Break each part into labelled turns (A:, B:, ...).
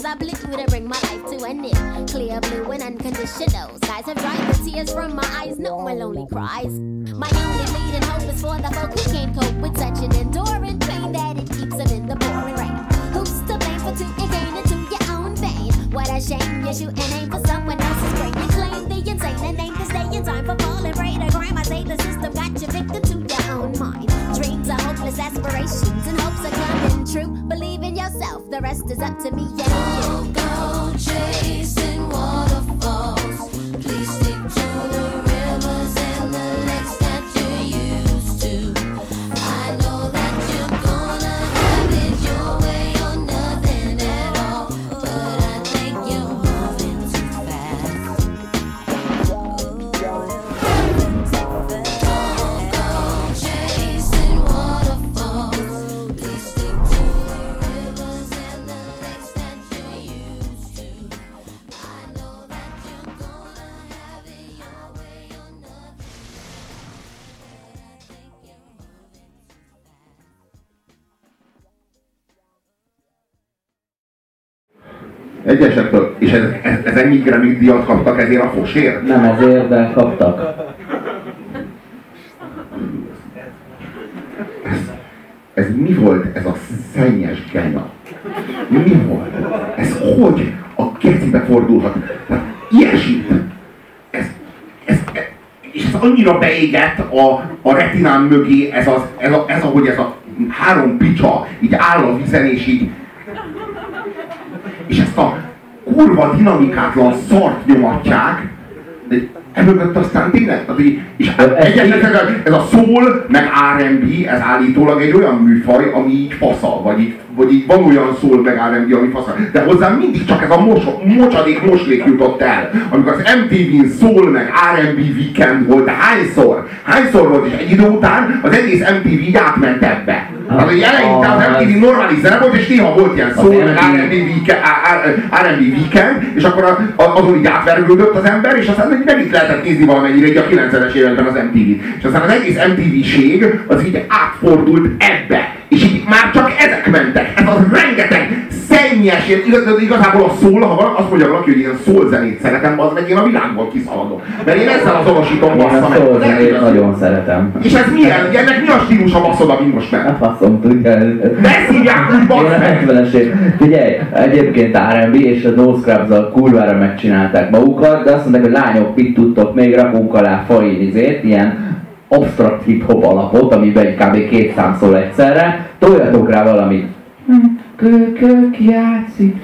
A: cause I bleed through to bring my life to an end. Clear blue and unconditional. Skies have dried the tears from my eyes, no more lonely cries. My only leading hope is for the folk who can't cope with such an enduring pain that it keeps them in the pouring rain. Who's to blame for two and into your own vein? What a shame you're shooting aim for someone else's brain. You claim the insane and name to stay in time for falling prey to crime. I say the system. the rest is up to me. Yeah.
B: Egyesektől. És ez, ez, ez ennyi Grammy díjat kaptak ezért a fosért?
C: Nem ezért, de kaptak.
B: Ez, ez mi volt ez a szennyes genya? Mi volt? Ez hogy a kezébe fordulhat? Tehát ilyesmit. Ez, ez, ez, és ez annyira beégett a, a retinám mögé, ez, az, ez, a, ez ahogy ez a három picsa így áll a vizen, és így ezt a kurva dinamikátlan szart nyomatják, emögött aztán tényleg, és egyetek, ez a soul, meg R&B, ez állítólag egy olyan műfaj, ami így faszal, vagy így, vagy így van olyan soul, meg R&B, ami faszal. De hozzám mindig csak ez a mos, mocsadék moslék jutott el. Amikor az MTV-n soul, meg R&B weekend volt, de hányszor? Hányszor volt, és egy idő után az egész MTV átment ebbe. Hát, hogy eleinte az MTV normális zene volt, és néha volt ilyen szó, R&B weekend, és akkor azon így átvergődött az ember, és aztán megint lehetett nézni valamennyire így a 90-es években az MTV-t. És aztán az egész MTV-ség az így átfordult ebbe. És így már csak ezek mentek. Ez az rengeteg szennyes, igaz, igazából a szól, ha van, azt mondja valaki, hogy ilyen szól zenét szeretem, az meg én a világból kiszaladom. Mert én ezzel azonosítom bassza meg. Szól zenét nagyon
C: szeretem.
B: És ez milyen? Ennek mi a stílus a basszod, ami most meg?
C: A faszom tudja. De ezt hívják úgy bassz meg. 70 Figyelj, egyébként R&B és a No scrubs kurvára megcsinálták magukat, de azt mondták, hogy lányok, mit tudtok, még rakunk alá fainizét, ilyen abstrakt hip-hop alapot, amiben kb. két szám szól egyszerre, toljatok rá valamit. Kölkök játszik.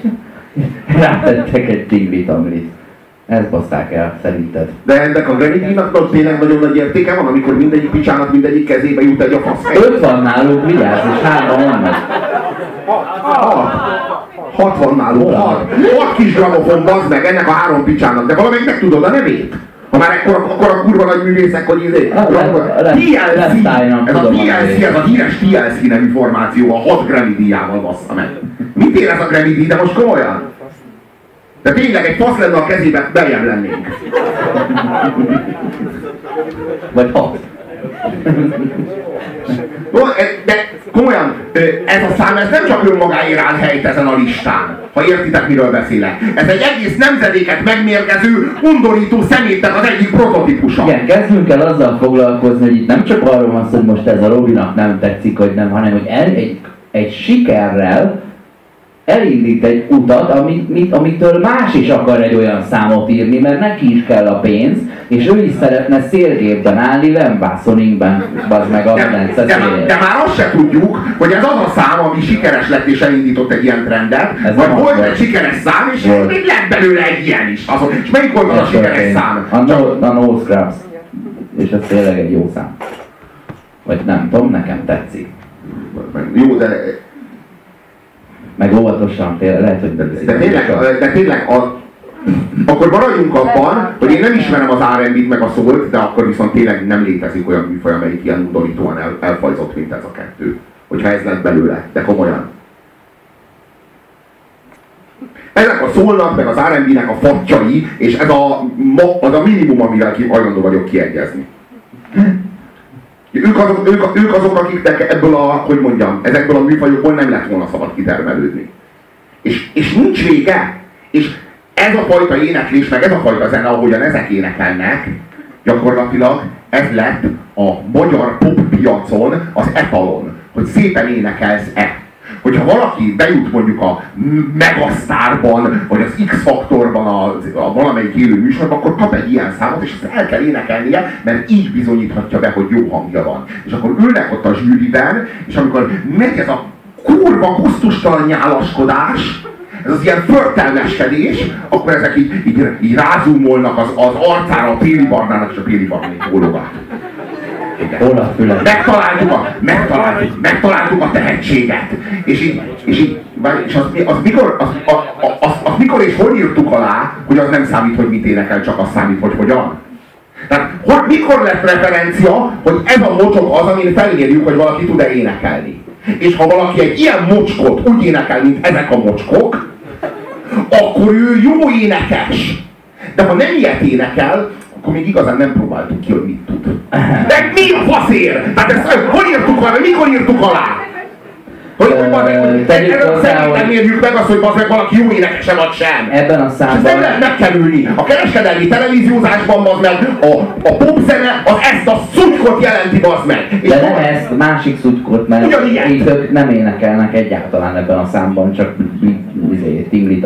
C: Rátettek egy tinglit, amit ezt baszták el, szerinted.
B: De ennek a Granitinak tényleg nagyon nagy értéke van, amikor mindegyik picsának mindegyik kezébe jut egy a fasz.
C: Öt van náluk, vigyázz, és hárman vannak.
B: Hat. Hat van náluk, hat. Hat kis gramofon, bazd meg ennek a három picsának, de valamelyik meg tudod a nevét? Ha már ekkor, akkor a kurva nagy művészek, hogy izé... TLC, ez a TLC, ez a híres TLC nevű formáció a 6 Grammy díjával bassza meg. Mit ér ez a Grammy díj, de most komolyan? De tényleg egy fasz lenne a kezében, beljebb lennénk.
C: Vagy hat.
B: De komolyan, ez a szám, ez nem csak önmagáért áll helyt ezen a listán, ha értitek, miről beszélek. Ez egy egész nemzedéket megmérgező, undorító szemétnek az egyik prototípusa.
C: Igen, kezdjünk el azzal foglalkozni, hogy itt nem csak arról van szó, hogy most ez a Robinak nem tetszik, hogy nem, hanem hogy el, egy, egy sikerrel elindít egy utat, amit, mit, amitől más is akar egy olyan számot írni, mert neki is kell a pénz, és ő is szeretne szélgépben állni, Lembászoningben, bazd meg a de, de, már,
B: de már azt se tudjuk, hogy ez az a szám, ami sikeres lett és elindított egy ilyen trendet, ez vagy volt egy sikeres szám, és volt. még lett belőle egy ilyen is. Azon, és melyik volt az a sikeres én. szám? A No,
C: a no Scrubs. És ez tényleg egy jó szám. Vagy nem tudom, nekem tetszik.
B: Jó, de
C: meg óvatosan, tényleg, lehet, hogy... De, de tényleg,
B: de tényleg a, akkor maradjunk abban, hogy én nem ismerem az R&B-t meg a szólt, de akkor viszont tényleg nem létezik olyan műfaj, amelyik ilyen udorítóan el, elfajzott, mint ez a kettő. Hogyha ez lett belőle, de komolyan. Ezek a szólnak, meg az R&B-nek a fattyai, és ez a, az a minimum, amivel hajlandó vagyok kiegyezni. Ők azok, ők, ők azok, akiknek ebből a, hogy mondjam, ezekből a műfajokból nem lett volna szabad kitermelődni. És, és nincs vége. És ez a fajta éneklés, meg ez a fajta zene, ahogyan ezek énekelnek, gyakorlatilag ez lett a magyar poppiacon az etalon, hogy szépen énekelsz-e hogyha valaki bejut mondjuk a Megasztárban, vagy az X-faktorban a, a valamelyik élő műsorban, akkor kap egy ilyen számot, és ezt el kell énekelnie, mert így bizonyíthatja be, hogy jó hangja van. És akkor ülnek ott a zsűriben, és amikor megy ez a kurva kusztustalan nyálaskodás, ez az ilyen förtelmeskedés, akkor ezek így, így, így rázumolnak az, az arcára a Péli Barnának, és a Péli
C: Barnának bólogat.
B: Megtaláltuk a, megtaláltuk, megtaláltuk a tehetséget. És így, és így, és az, az, mikor, az, az, az, az, mikor és hol írtuk alá, hogy az nem számít, hogy mit énekel, csak az számít, hogy hogyan? Tehát hogy, mikor lett referencia, hogy ez a mocsok az, amin felmérjük, hogy valaki tud-e énekelni. És ha valaki egy ilyen mocskot úgy énekel, mint ezek a mocskok, akkor ő jó énekes. De ha nem ilyet énekel, akkor még igazán nem próbáltuk ki, hogy mit tud. De mi a faszér? Hát ezt hol írtuk alá, mikor írtuk alá? Hogy szerintem érjük meg azt, hogy bazd valaki jó énekese vagy sem.
C: Ebben a számban. nem lehet
B: megkerülni. A kereskedelmi televíziózásban bazd meg, a, a popzene az ezt a szutykot jelenti bazd meg. És De nem
C: ezt, másik szutykot, mert ők nem énekelnek egyáltalán ebben a számban, csak izé, tingli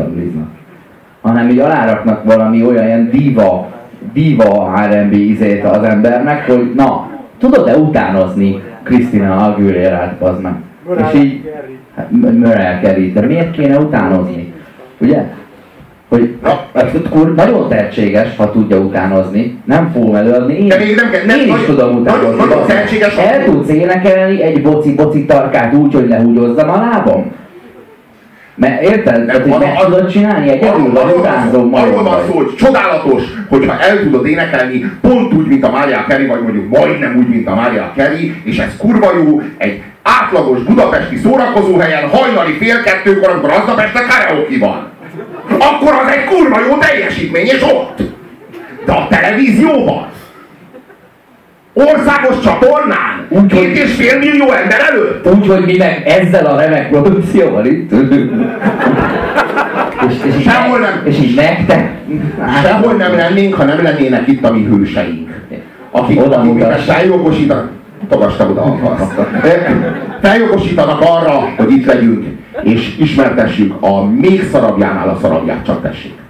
C: hanem így aláraknak valami olyan ilyen diva diva R&B izét az embernek, hogy na, tudod-e utánozni Krisztina Aguilera-t, az meg? És így, hát, Mariah Carey, de miért kéne utánozni? Ugye? Hogy akkor nagyon tehetséges, ha tudja utánozni, nem fogom előadni, én, még
B: nem, nem, én is tudom utánozni. Nagyon, nagyon tehetséges, El
C: tudsz énekelni egy boci-boci tarkát úgy, hogy lehúgyozzam a lábam? Mert érted? Tehát, hogy meg tudod csinálni egyedül, vagy utánzom Arról van szó,
B: hogy csodálatos, hogyha el tudod énekelni pont úgy, mint a Mária Kerry, vagy mondjuk majdnem úgy, mint a Mária Kerry, és ez kurva jó, egy átlagos budapesti szórakozóhelyen hajnali fél kettőkor, amikor aznap este karaoke van. Akkor az egy kurva jó teljesítmény, és ott. De a televízióban Országos csatornán? Úgy, Két és fél millió ember előtt?
C: Úgy, hogy mi meg ezzel a remek produkcióval itt és, és, Sehol nem. És így nektek. Sehol nem
B: lennénk, ha nem lennének itt a mi hőseink. Akik, oda akik feljogosítanak, tagastam oda akarsz. Feljogosítanak arra, hogy itt legyünk, és ismertessük a még szarabjánál a szarabját, csak tessék.